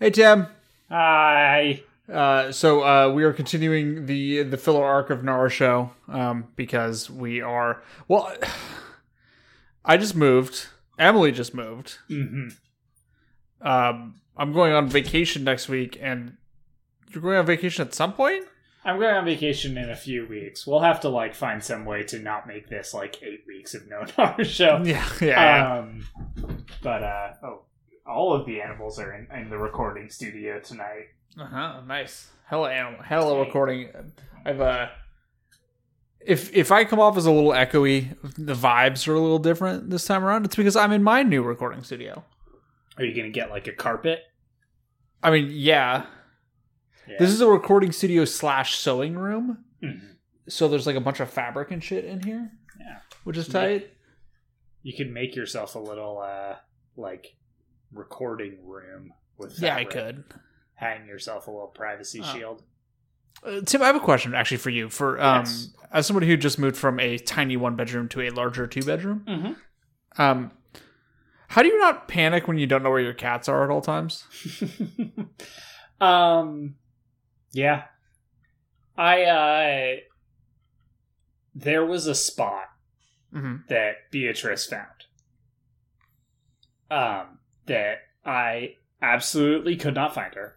Hey Tim. Hi. Uh, so uh, we are continuing the the filler arc of Naruto um, because we are well. I just moved. Emily just moved. hmm Um, I'm going on vacation next week, and you're going on vacation at some point. I'm going on vacation in a few weeks. We'll have to like find some way to not make this like eight weeks of no Naruto. Yeah, yeah. Um, but uh, oh, all of the animals are in, in the recording studio tonight. Uh huh. Nice. Hella animal. Hella recording. I've uh. If if I come off as a little echoey, the vibes are a little different this time around. It's because I'm in my new recording studio. Are you gonna get like a carpet? I mean, yeah. Yeah. This is a recording studio slash sewing room. Mhm. So there's like a bunch of fabric and shit in here. Yeah. Which is tight. You could make yourself a little uh like recording room with Yeah, I could. hang yourself a little privacy Oh. shield. Uh, Tim, I have a question actually for you. For um, Yes. as somebody who just moved from a tiny one bedroom to a larger two bedroom, Mm-hmm. um, how do you not panic when you don't know where your cats are at all times? um yeah i uh there was a spot Mm-hmm. that beatrice found um that i absolutely could not find her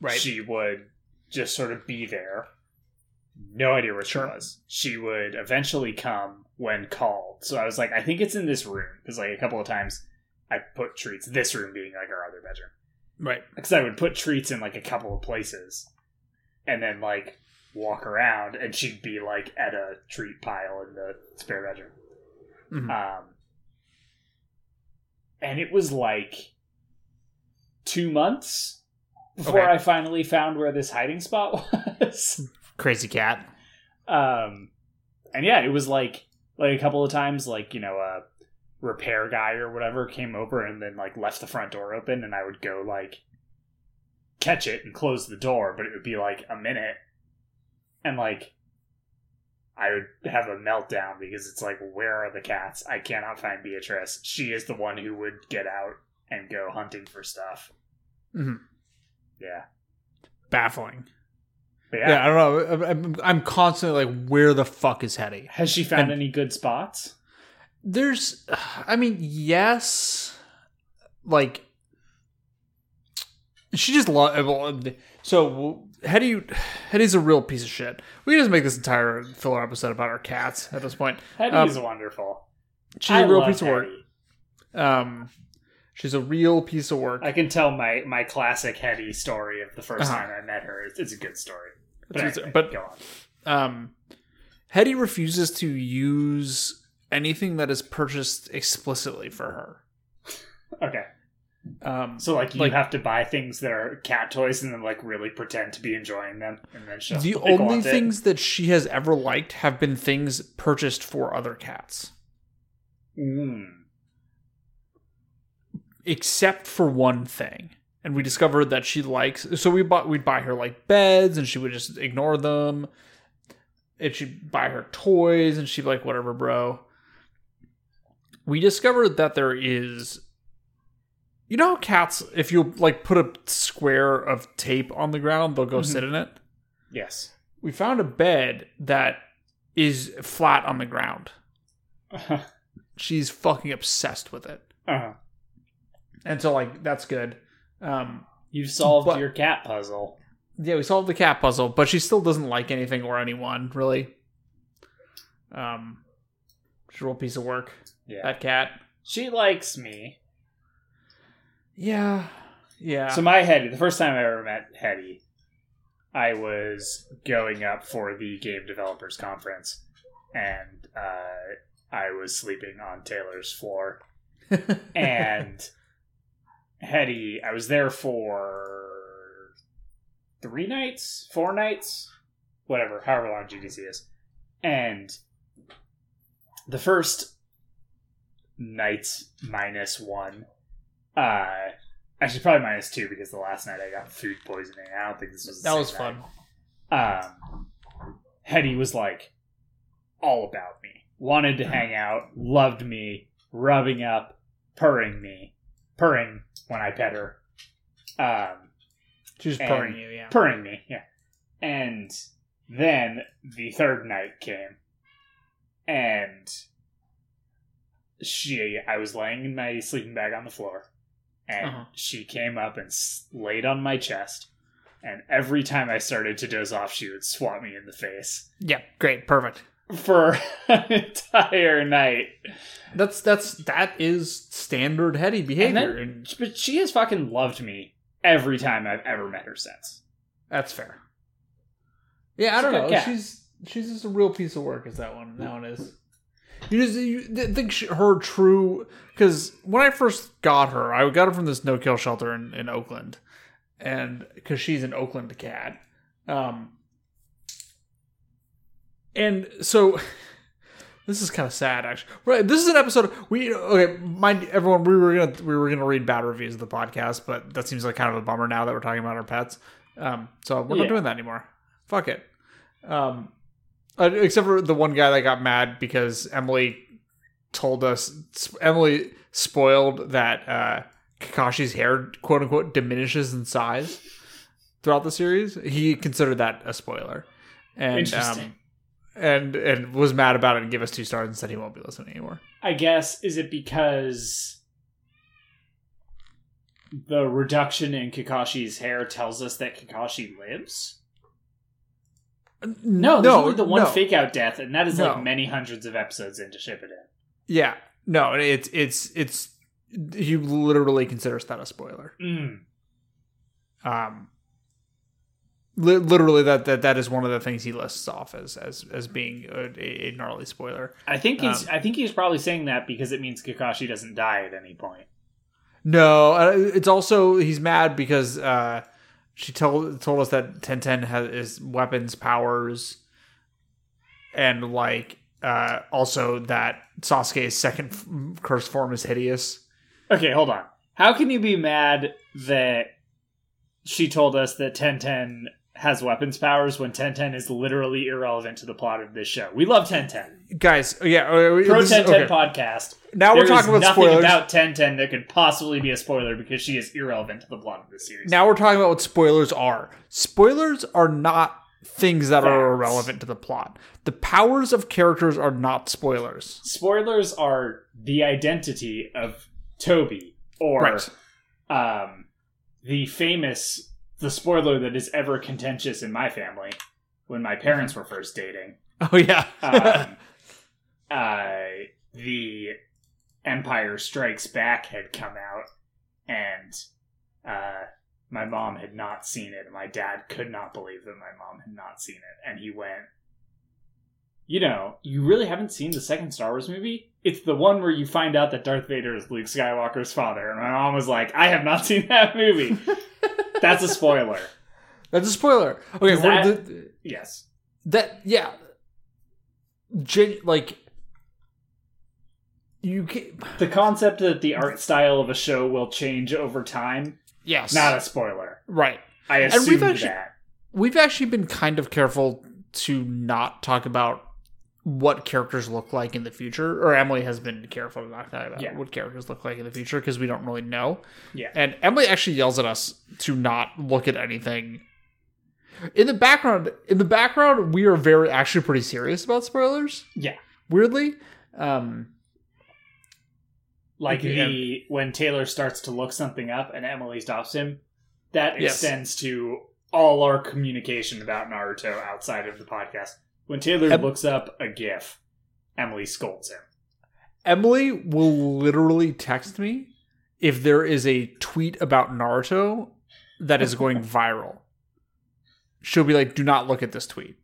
Right. she would just sort of be there no idea where Sure. she was she would eventually come when called so i was like i think it's in this room because like a couple of times i put treats this room being like our other bedroom right. because I would put treats in like a couple of places, and then like walk around, and she'd be like at a treat pile in the spare bedroom. Mhm. Um, and it was like two months before Okay. I finally found where this hiding spot was. Crazy cat. um, and yeah, it was like like a couple of times, like you know, a repair guy or whatever came over and then like left the front door open, and I would go like catch it and close the door, but it would be like a minute, and like I would have a meltdown because it's like, where are the cats? I cannot find Beatrice. She is the one who would get out and go hunting for stuff. Mhm. Yeah. Baffling. But Yeah. yeah. I don't know. I'm- I'm, I'm constantly like, where the fuck is Hetty? Has she found And- any good spots? There's, I mean, yes, like she just love. So Hetty, Hetty's a real piece of shit. We can just make this entire filler episode about our cats at this point. Hetty's wonderful. She's I a real piece of work. Um, she's a real piece of work. I can tell my my classic Hetty story of the 1st Uh-huh. time I met her. It's, it's a good story. But, anyway, but- go on. um, Hetty refuses to use anything that is purchased explicitly for her. Okay, Um, so like you Like- have to buy things that are cat toys and then like really pretend to be enjoying them, and then she'll the only want it. things that she has ever liked have been things purchased for other cats. Mm. except for one thing. And we discovered that she likes so we bought we'd buy her like beds and she would just ignore them. And she'd buy her toys and she'd be like, whatever, bro. We discovered that there is you know how cats if you like put a square of tape on the ground, they'll go Mhm. sit in it? Yes. We found a bed that is flat on the ground. uh She's fucking obsessed with it. And so like that's good. Um You've solved But- your cat puzzle. Yeah, we solved the cat puzzle, but she still doesn't like anything or anyone, really. Um, she's a real piece of work. Yeah, That cat. she likes me. Yeah, yeah. So my Hetty, the first time I ever met Hetty, I was going up for the game developers conference, and uh, I was sleeping on Taylor's floor, and Hetty, I was there for three nights, four nights, whatever, however long GDC is, and the first night minus one, uh, actually probably minus two because the last night I got food poisoning. I don't think this was that was fun. night. Um, Hetty was like all about me, wanted to hang out, loved me, rubbing up, purring me, purring when I pet her. Um, She's And- purring you, yeah. purring me, yeah. And then the third night came, and she, I was laying in my sleeping bag on the floor, and Uh-huh. she came up and s- laid on my chest. And every time I started to doze off, she would swat me in the face yeah, great, perfect. for an entire night. That's that's that is standard Hetty behavior, then- But she has fucking loved me every time I've ever met her since. that's fair. Yeah, I She's don't a know. cat. She's she's just a real piece of work. Is that one? That one is. You just you think she, her true because when I first got her, I got her from this no kill shelter in, in Oakland, and because she's an Oakland cat, um, and so this is kind of sad actually. Right, this is an episode we okay. Mind everyone, we were gonna we were gonna read bad reviews of the podcast, but that seems like kind of a bummer now that we're talking about our pets. Um, so we're Yeah. not doing that anymore. Fuck it. Um, uh, except for the one guy that got mad because Emily told us Emily spoiled that uh, Kakashi's hair quote unquote diminishes in size throughout the series. He considered that a spoiler, and um, and and was mad about it and gave us two stars and said he won't be listening anymore. I guess is it because the reduction in Kakashi's hair tells us that Kakashi lives? No, there's only the one no. fake out death, and that is No. like many hundreds of episodes into Shippuden. Yeah, no, it's it's it's he literally considers that a spoiler. Mm. um li- literally that, that that is one of the things he lists off as as as being a, a gnarly spoiler I think he's Um, I think he's probably saying that because it means Kakashi doesn't die at any point. no uh, it's also he's mad because uh she told told us that Tenten has his weapons powers and like uh also that Sasuke's second f- curse form is hideous Okay, hold on. How can you be mad that she told us that Tenten has weapons powers when Tenten is literally irrelevant to the plot of this show? We love Tenten. guys yeah uh, Pro this is- Tenten okay. podcast. now we're There talking about nothing spoilers about Tenten that could possibly be a spoiler because she is irrelevant to the plot of the series. Now we're talking about what spoilers are. Spoilers are not things that are Facts. irrelevant to the plot. The powers of characters are not spoilers. spoilers are the identity of Tobi or Right. um, the famous the spoiler that is ever contentious in my family when my parents were first dating. Oh yeah. Um, uh, the Empire Strikes Back had come out, and uh, my mom had not seen it. My dad could not believe that my mom had not seen it, and he went, "You know, you really haven't seen the second Star Wars movie? It's the one where you find out that Darth Vader is Luke Skywalker's father." And my mom was like, "I have not seen that movie. That's a spoiler." That's a spoiler. Okay, that- the- Yes. that yeah. Gen, like you can The concept that the art style of a show will change over time, yes. not a spoiler. right. I And we've assumed actually- that. We've actually been kind of careful to not talk about what characters look like in the future, or Emily has been careful to not talk about Yeah. what characters look like in the future because we don't really know. Yeah. And Emily actually yells at us to not look at anything. In the background, in the background, we are very actually pretty serious about spoilers. Yeah. Weirdly, um, Like the when Taylor starts to look something up and Emily stops him, that Yes. extends to all our communication about Naruto outside of the podcast. When Taylor Em- looks up a GIF, Emily scolds him. Emily will literally text me if there is a tweet about Naruto that is going viral. She'll be like, "Do not look at this tweet."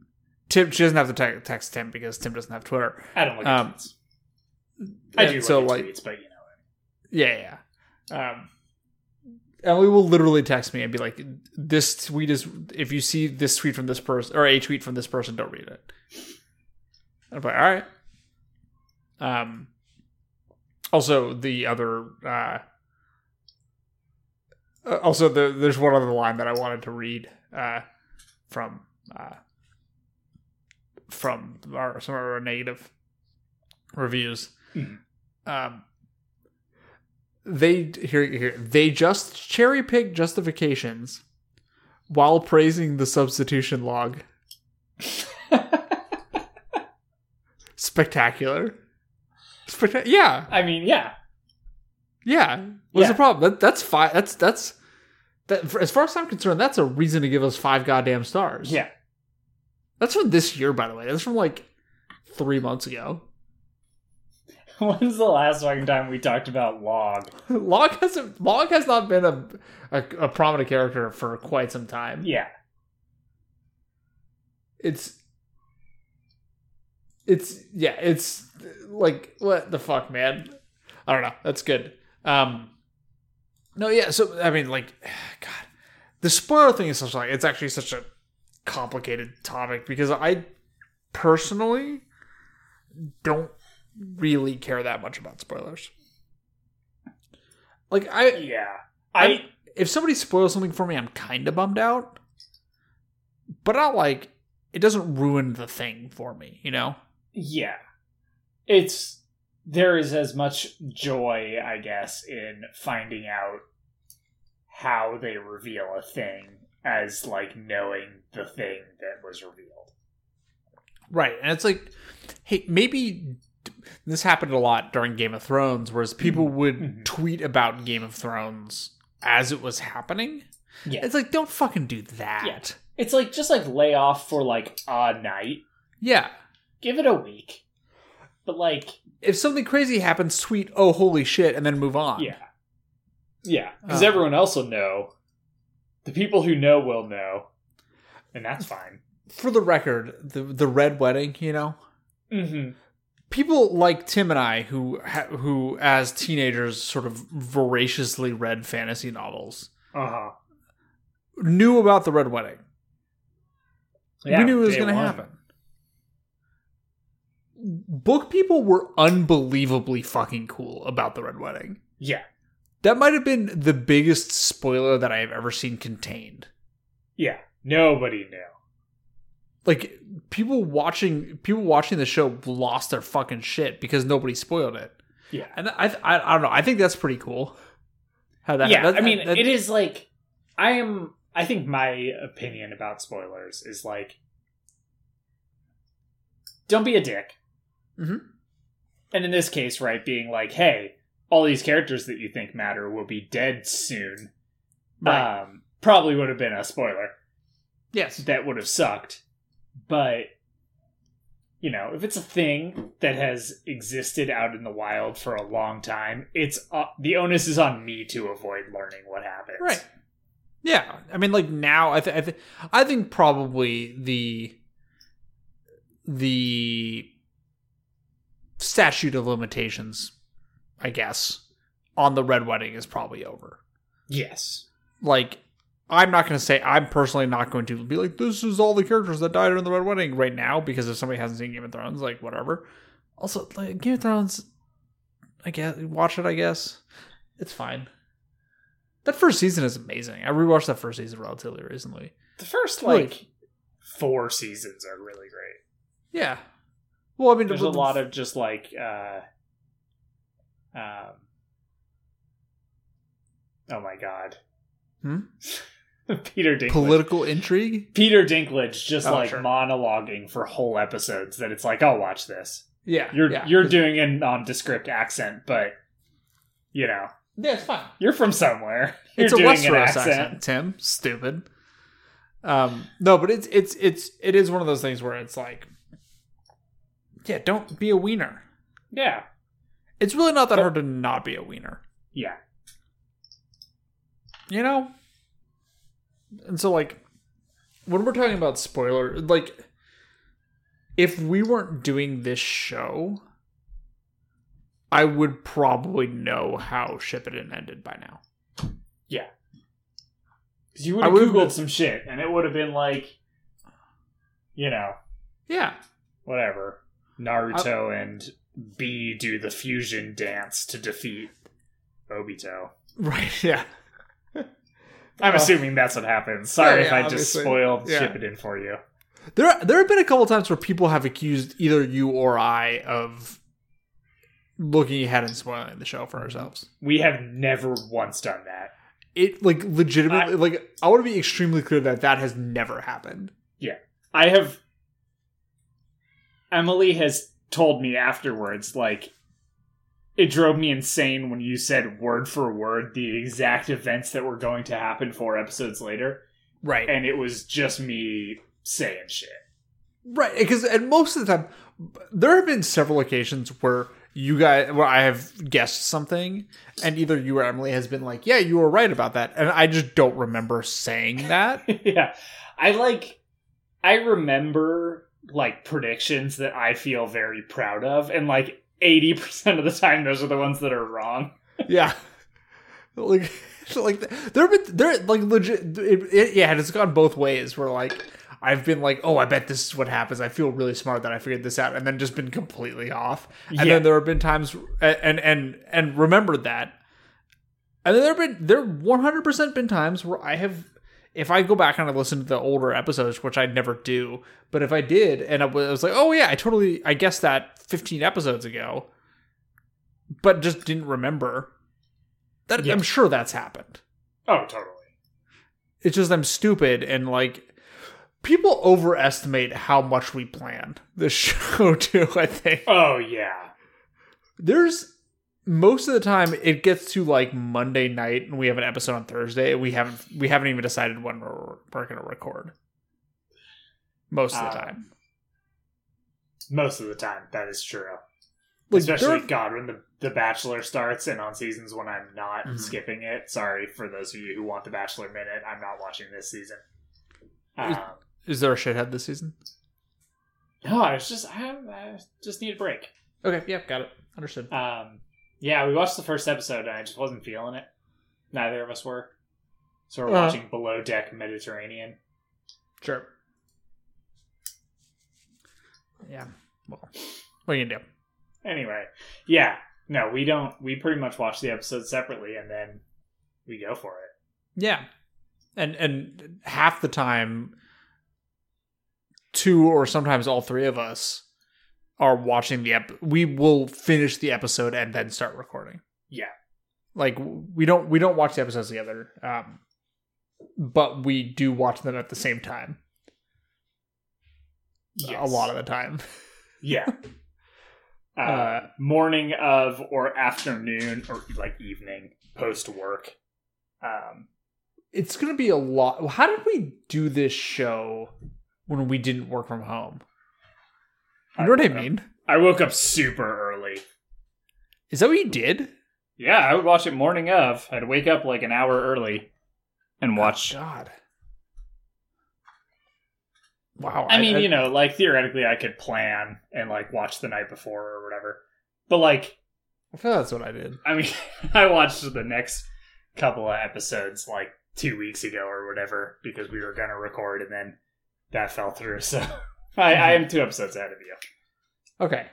Tim, she doesn't have to te- text Tim because Tim doesn't have Twitter. I don't look Um, tweets. I do look so, at like- tweets, but you know. Yeah, yeah. Um, Emily will literally text me and be like, "This tweet is if you see this tweet from this person or a tweet from this person, don't read it." I'm like, "All right." Um. Also, the other. Uh, uh, also, the, there's one other line that I wanted to read uh, from uh, from our some of our negative reviews. Mhm. Um, they here here they just cherry pick justifications while praising the substitution log. Spectacular. Spectac- yeah, I mean, yeah. yeah. What's Yeah. the problem? That, that's fine. That's that's that. For, as far as I'm concerned, that's a reason to give us five goddamn stars. Yeah. That's from this year, by the way. That's from like three months ago. When's the last fucking time we talked about Log? Log hasn't. Log has not been a, a a prominent character for quite some time. Yeah. It's. It's yeah. It's like what the fuck, man. I don't know. That's good. Um. No, yeah. So I mean, like, God, the spoiler thing is such like it's actually such a complicated topic because I personally don't really care that much about spoilers. Like I Yeah. I I if somebody spoils something for me, I'm kind of bummed out. But not like it doesn't ruin the thing for me, you know? yeah. It's there is as much joy, I guess, in finding out how they reveal a thing as like knowing the thing that was revealed. Right. And it's like, hey, maybe this happened a lot during Game of Thrones, whereas people would Mhm. tweet about Game of Thrones as it was happening. Yeah. It's like, don't fucking do that. Yeah. It's like just like lay off for like a night. yeah. Give it a week. But like If something crazy happens, tweet, oh, holy shit, and then move on. Yeah. Yeah. Because Uh. everyone else will know. The people who know will know. And that's fine. For the record, the, the Red Wedding, you know? Mm-hmm. People like Tim and I, who who as teenagers sort of voraciously read fantasy novels, Uh-huh. knew about the Red Wedding. Yeah, we knew it was going to happen. Book people were unbelievably fucking cool about the Red Wedding. Yeah. That might have been the biggest spoiler that I have ever seen contained. Yeah. Nobody knew. Like people watching people watching the show lost their fucking shit because nobody spoiled it. Yeah. And I I, I don't know. I think that's pretty cool. How that yeah. that- I mean, that- it is like I am I think my opinion about spoilers is like don't be a dick. Mhm. And in this case, right, being like, hey, all these characters that you think matter will be dead soon. right. Um, probably would have been a spoiler. yes. that would have sucked. But you know, if it's a thing that has existed out in the wild for a long time, it's uh, the onus is on me to avoid learning what happens. Right. Yeah, I mean, like now, I, th- I, th- I think probably the the statute of limitations, I guess, on the red wedding is probably over. Yes. Like, I'm not going to say I'm personally not going to be like this is all the characters that died in the red wedding right now because if somebody hasn't seen Game of Thrones, like whatever. Also, like Game of Thrones, I guess watch it. I guess it's fine. That first season is amazing. I rewatched that first season relatively recently. The first like four seasons are really great. Yeah. Well, I mean, There's a lot of just like uh um Oh my god. Hmm? Peter Dinklage. political intrigue. Peter Dinklage just Oh, like sure. monologuing for whole episodes that it's like, I'll watch this. Yeah, You're yeah. you're doing a nondescript accent, but you know, yeah, it's fine. you're from somewhere. You're it's a Westeros accent. Tim. Stupid. Um, no, but it's it's it's it is one of those things where it's like, yeah, don't be a wiener. Yeah. It's really not that But- hard to not be a wiener, Yeah. you know. And so, like, when we're talking about spoiler, like, if we weren't doing this show, I would probably know how Shippuden ended by now. Yeah. Because you would I have Googled some shit and it would have been like you know, Yeah, whatever. Naruto and B do the fusion dance to defeat Obito. right. Yeah. I'm Uh, assuming that's what happens. Sorry yeah, if yeah, I just obviously. spoiled Yeah. in for you. There, there have been a couple times where people have accused either you or I of looking ahead and spoiling the show for ourselves. We have never once done that. it like legitimately like I want to be extremely clear that that has never happened. Yeah, I have. Emily has told me afterwards, like, it drove me insane when you said word for word the exact events that were going to happen four episodes later, Right. and it was just me saying shit. Right, because and most of the time, there have been several occasions where you guys, where I have guessed something, and either you or Emily has been like, "Yeah, you were right about that," and I just don't remember saying that. yeah. I like I remember like predictions that I feel very proud of and like 80% of the time those are the ones that are wrong. yeah, like, like there have been there like legit. It, it, yeah, it's gone both ways. Where like I've been like, "Oh, I bet this is what happens." I feel really smart that I figured this out, and then just been completely off. And Yeah. then there have been times, and and and remembered that. And then there have been there one hundred percent been times where I have, if I go back and I listen to the older episodes, which I'd never do, but if I did, and I was like, oh yeah, I totally, I guessed that fifteen episodes ago, but just didn't remember. That Yeah. I'm sure that's happened. Oh, totally. It's just I'm stupid and like people overestimate how much we plan this show too. I think Oh yeah. there's most of the time it gets to like Monday night and we have an episode on Thursday. We haven't we haven't even decided when we're we're gonna record. Most of the Um, time, Most of the time that is true. like, Especially there- God when the the Bachelor starts and on seasons when I'm not Mhm. skipping it. Sorry for those of you who want the Bachelor minute. I'm not watching this season. Is- Um, is there a shithead this season? no, I was just I, I just need a break. Okay, yeah, got it, understood. Um, yeah, we watched the first episode and I just wasn't feeling it. Neither of us were. So we're Uh-huh. watching Below Deck Mediterranean. Sure. Yeah. Well, what are you gonna do? Anyway, yeah, no, we don't. We pretty much watch the episode separately and then we go for it. Yeah. And and half the time two or sometimes all three of us are watching the ep we will finish the episode and then start recording. Yeah. Like we don't we don't watch the episodes together. Um but we do watch them at the same time. Yes. A lot of the time. Yeah. Uh, Uh, morning of or afternoon or like evening post work. Um, It's going to be a lot. How did we do this show when we didn't work from home? You know what I woke up- mean? I woke up super early. Is that what you did? Yeah, I would watch it morning of. I'd wake up like an hour early and oh, watch. God. Wow. I mean, you know, like theoretically, I could plan and like watch the night before or whatever. But like, I feel that's what I did. I mean, I watched the next couple of episodes like two weeks ago or whatever because we were gonna record and then that fell through. So I, I am two episodes ahead of you. Okay.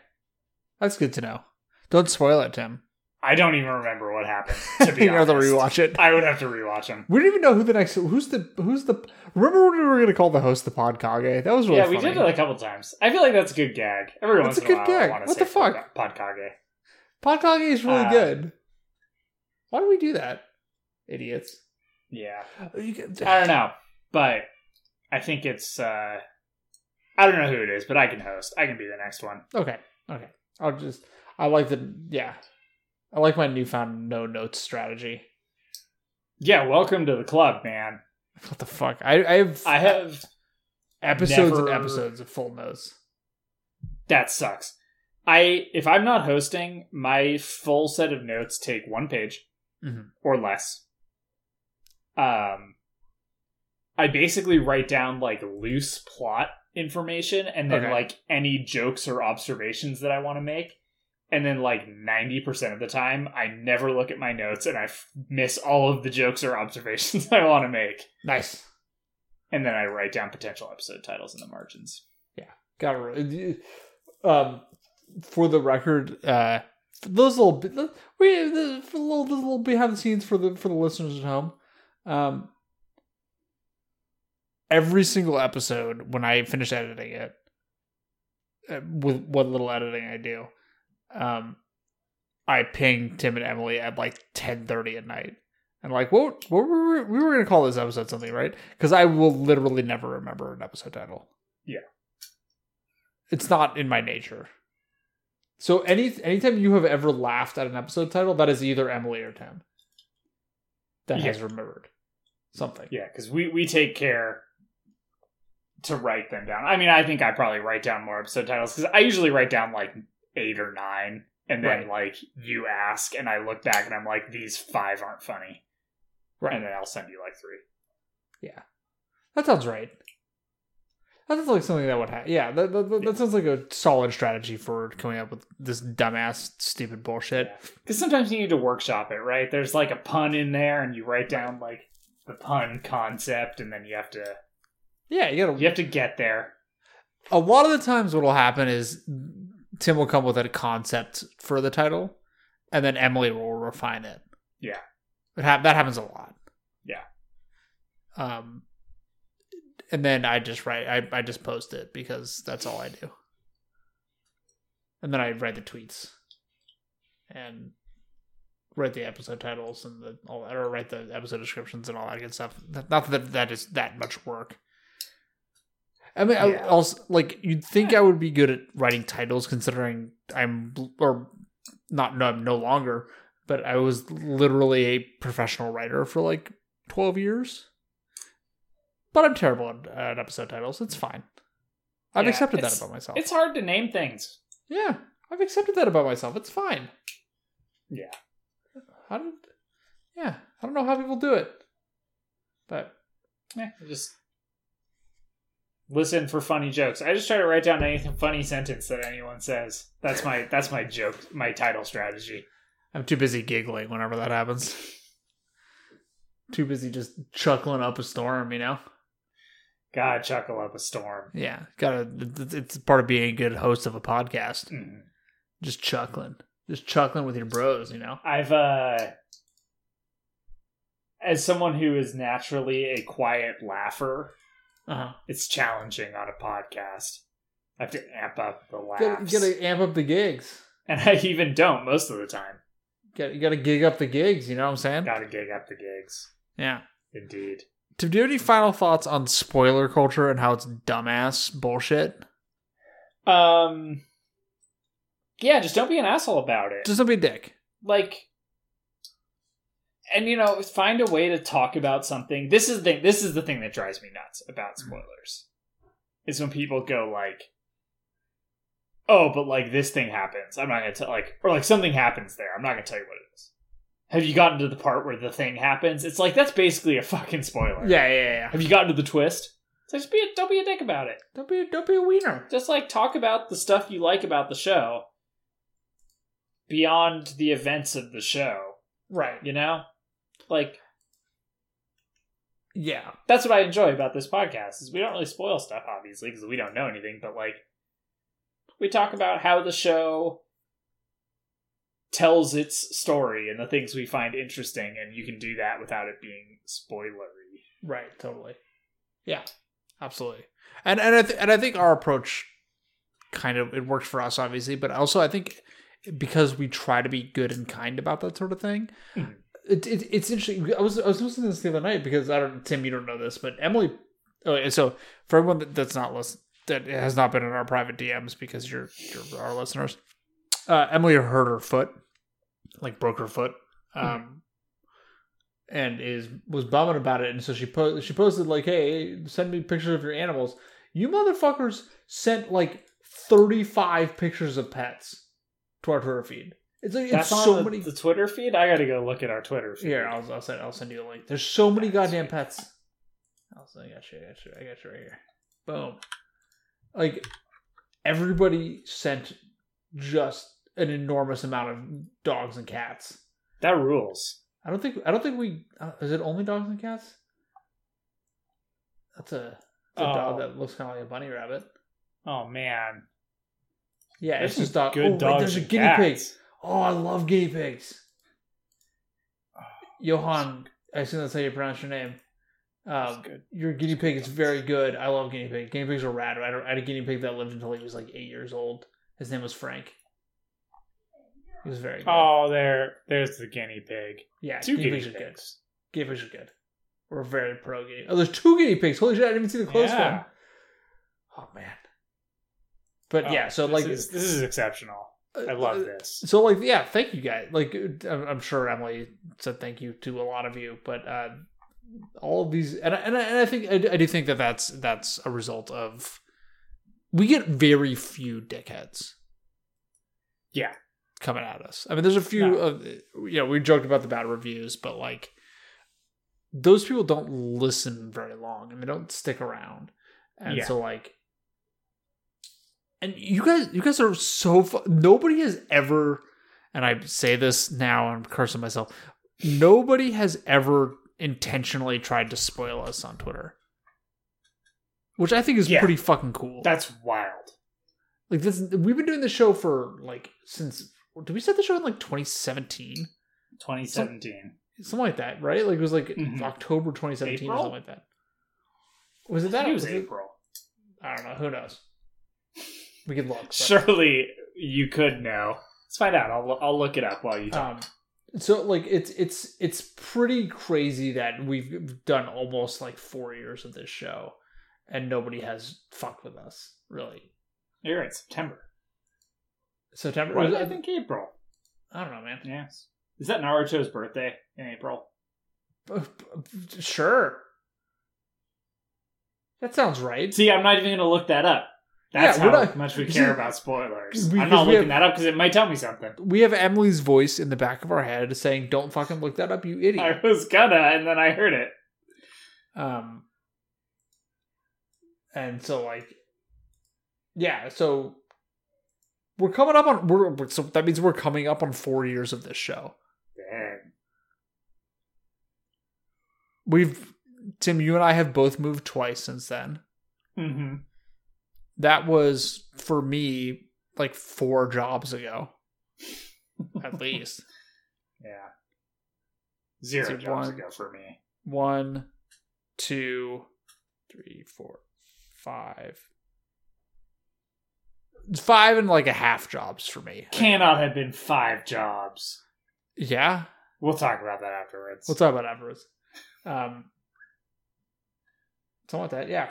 That's good to know. Don't spoil it, Tim. I don't even remember what happened. To be you have to rewatch it. I would have to rewatch them. We didn't even know who the next who's the who's the remember when we were gonna call the host the Podkage? That was really yeah, we did it a couple times. I feel like that's a good gag. Every That's once a in good a while, gag. To What the fuck? Podkage. Podkage is really Uh, good. Why do we do that? Idiots. Yeah. I don't know, but I think it's. uh I don't know who it is, but I can host. I can be the next one. Okay. Okay. I'll just I like the yeah. I like my newfound no notes strategy. Yeah, welcome to the club, man. What the fuck? I, I have I have episodes and episodes of full notes. that sucks. I if I'm not hosting, my full set of notes take one page Mhm. or less. Um, I basically write down like loose plot information and then Okay. like any jokes or observations that I want to make. And then like 90% of the time, I never look at my notes and I f- miss all of the jokes or observations I want to make. Nice. And then I write down potential episode titles in the margins. Yeah. Got to um for the record uh those little bit we the, the little, the little behind the scenes for the for the listeners at home um every single episode when i finish editing it uh, with what little editing i do um i ping tim and emily at like 10:30 at night And like, what, what were we, we were going to call this episode something, right? Because I will literally never remember an episode title. Yeah. It's not in my nature. So any anytime you have ever laughed at an episode title, that is either Emily or Tim that Yeah. has remembered something. Yeah, because we we take care to write them down. I mean, I think I probably write down more episode titles because I usually write down like eight or nine, and then like you ask, and I look back and I'm like, these five aren't funny, Right. and then I'll send you like three. Yeah, That sounds right. That sounds like something that would happen. Yeah, that, that, that, that sounds like a solid strategy for coming up with this dumbass, stupid bullshit. Because sometimes you need to workshop it, right? There's like a pun in there, and you write down like the pun concept, and then you have to Yeah, you gotta. you have to get there. A lot of the times, what will happen is Tim will come with a concept for the title, and then Emily will refine it. Yeah. It ha- that happens a lot. Yeah. Um, and then I just write. I I just post it because that's all I do. And then I write the tweets, and write the episode titles and the all that, or write the episode descriptions and all that good stuff. Not that that is that much work. I mean, I Yeah. also like you'd think I would be good at writing titles, considering I'm or not no I'm no longer, but I was literally a professional writer for like twelve years. But I'm terrible at, at episode titles. It's fine. I've Yeah, accepted that about myself. It's hard to name things. yeah, I've accepted that about myself. It's fine. Yeah. How don't. Yeah, I don't know how people do it, but Yeah, just listen for funny jokes. I just try to write down any funny sentence that anyone says. That's my that's my joke, my title strategy. I'm too busy giggling whenever that happens. Too busy just chuckling up a storm, you know. God, chuckle up a storm. Yeah, gotta. it's- part of being a good host of a podcast. Mhm. Just chuckling, just chuckling with your bros, you know. I've uh as someone who is naturally a quiet laugher, Uh huh. it's challenging on a podcast. I have to amp up the laughs. You laughs. gotta amp up the gigs. and I even don't most of the time. Got you gotta gig up the gigs. You know what I'm saying? Gotta gig up the gigs. Yeah. Indeed. Tim, do you have any final thoughts on spoiler culture and how it's dumbass bullshit? Um Yeah, just don't be an asshole about it. Just don't be a dick. like and you know find a way to talk about something. This is the thing this is the thing that drives me nuts about mm. spoilers is when people go like oh but like this thing happens. I'm not gonna tell like or like something happens there. I'm not gonna tell you what it is. Have you gotten to the part where the thing happens? It's like that's basically a fucking spoiler. Yeah, yeah, yeah. have you gotten to the twist? So just be a, don't be a dick about it. Don't be don't be a wiener. just like talk about the stuff you like about the show beyond the events of the show Right. you know like Yeah. that's what i enjoy about this podcast is we don't really spoil stuff obviously because we don't know anything but like we talk about how the show tells its story and the things we find interesting and you can do that without it being spoilery Right, totally. Yeah, absolutely. And and I th- and I think our approach kind of it works for us obviously, but also I think because we try to be good and kind about that sort of thing. Mhm. It, it, it's interesting. I was I was listening to this the other night because I don't Tim, you don't know this, but Emily. Okay, so for everyone that, that's not listen that has not been in our private DMs because you're you're our listeners, uh, Emily hurt her foot, like broke her foot, um, and is was bumming about it. And so she po- she posted like, "Hey, send me pictures of your animals." You motherfuckers sent like thirty five pictures of pets to our Twitter feed. It's like that's it's so the, many. the twitter feed i gotta go look at our twitter feed Here, I'll, I'll send I'll send you a link. There's so many goddamn pets. I'll I got you. I got you. I got you right here. Boom. Like everybody sent just an enormous amount of dogs and cats. that rules I don't think I don't think we uh, is it only dogs and cats. That's a, that's a dog Oh. that looks kind of like a bunny rabbit. oh man Yeah, There's it's just dog. good oh, wait, dogs there's a guinea pig. Oh, I love guinea pigs. Johan, I assume that's how you pronounce your name. Um, good. your guinea pig is very good. I love guinea pig. Guinea pigs are rad. I had a- I had a guinea pig that lived until he was like eight years old. His name was Frank. He was very good. Oh, there, there's the guinea pig. yeah, Two guinea guinea pigs are good. Guinea pigs are good. We're very pro guinea. Oh, there's two guinea pigs. Holy shit! I didn't even see the close Yeah. one. Oh man. But Oh, yeah, so this like is, this is exceptional. I love this. So like yeah, thank you guys. Like I'm I'm sure Emily said thank you to a lot of you, but uh, all of these and I, and I, and I think I, I do think that that's that's a result of we get very few dickheads. Yeah. coming at us. I mean, there's a few No. of you know we joked about the bad reviews, but like those people don't listen very long and they don't stick around, and Yeah. so like. And you guys, you guys are so. Fu- Nobody has ever, and I say this now, I'm cursing myself. Nobody has ever intentionally tried to spoil us on Twitter, which I think is Yeah. pretty fucking cool. That's wild. like this, we've been doing the show for like since. Did we start the show in like 2017? 2017. Something like that, right? Like it was like Mhm. October 2017 or something like that. Was it that? it was Was it- April. I don't know. Who knows? We can look. but- Surely you could know. Let's find out. I'll I'll look it up while you talk. Um, so like it's it's it's pretty crazy that we've done almost like four years of this show, and nobody has fucked with us really. You're right. September. September. I think April? I don't know, man. Yes. Is that Naruto's birthday in April? Sure. That sounds right. See, I'm not even going to look that up. That's Yeah, how not- much we care about spoilers. I'm not looking have- that up because it might tell me something. We have Emily's voice in the back of our head saying, "Don't fucking look that up, you idiot." I was gonna, and then I heard it. Um, and so like, yeah, so we're coming up on we're so that means we're coming up on four years of this show. Dang. We've Tim, you and I have both moved twice since then. Mm-hmm. That was for me like four jobs ago, at least. Yeah. Zero So jobs one- ago for me. One, two, three, four, five. Five and like a half jobs for me. Cannot have been five jobs. Yeah. We'll talk about that afterwards. We'll talk about afterwards. Um, something like that, yeah.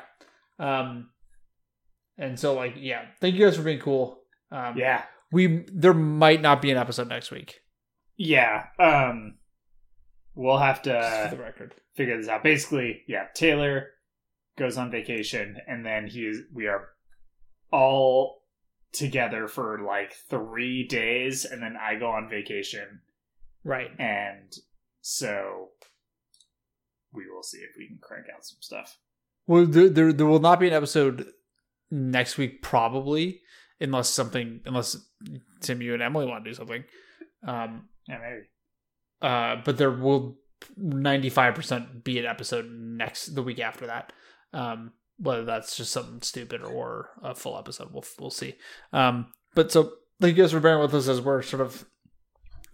Um, and so like, yeah, thank you guys for being cool. Um, yeah. we there might not be an episode next week. Yeah. Um we'll have to for the record. figure this out. Basically, yeah, Taylor goes on vacation and then he is we are all together for like 3 days and then I go on vacation Right. and so we will see if we can crank out some stuff. Well, there, there there will not be an episode next week, probably, unless something, unless Tim, you and Emily want to do something. Um, Yeah, maybe. uh, but there will ninety five percent be an episode next the week after that. Um, whether that's just something stupid or a full episode, we'll we'll see. Um, but so thank you guys for bearing with us as we're sort of,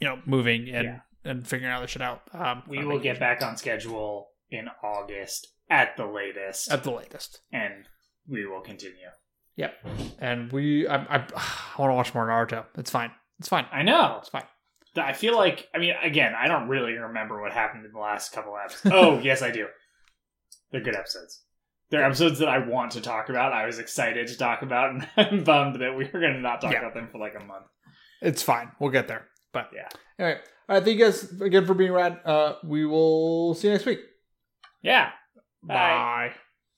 you know, moving and Yeah. and figuring out this shit out. Um, We will get back on schedule in August at the latest at the latest. and we will continue. Yep. And we, I, I, I want to watch more Naruto. It's fine. It's fine. I know. It's fine. I feel like, I mean, again, I don't really remember what happened in the last couple episodes. oh, yes, I do. They're good episodes. They're episodes that I want to talk about. I was excited to talk about, and I'm bummed that we were going to not talk Yeah. about them for like a month. It's fine. We'll get there. But Yeah. All right. All right. Thank you guys again for being rad. Uh, we will see you next week. Yeah. Bye. Bye.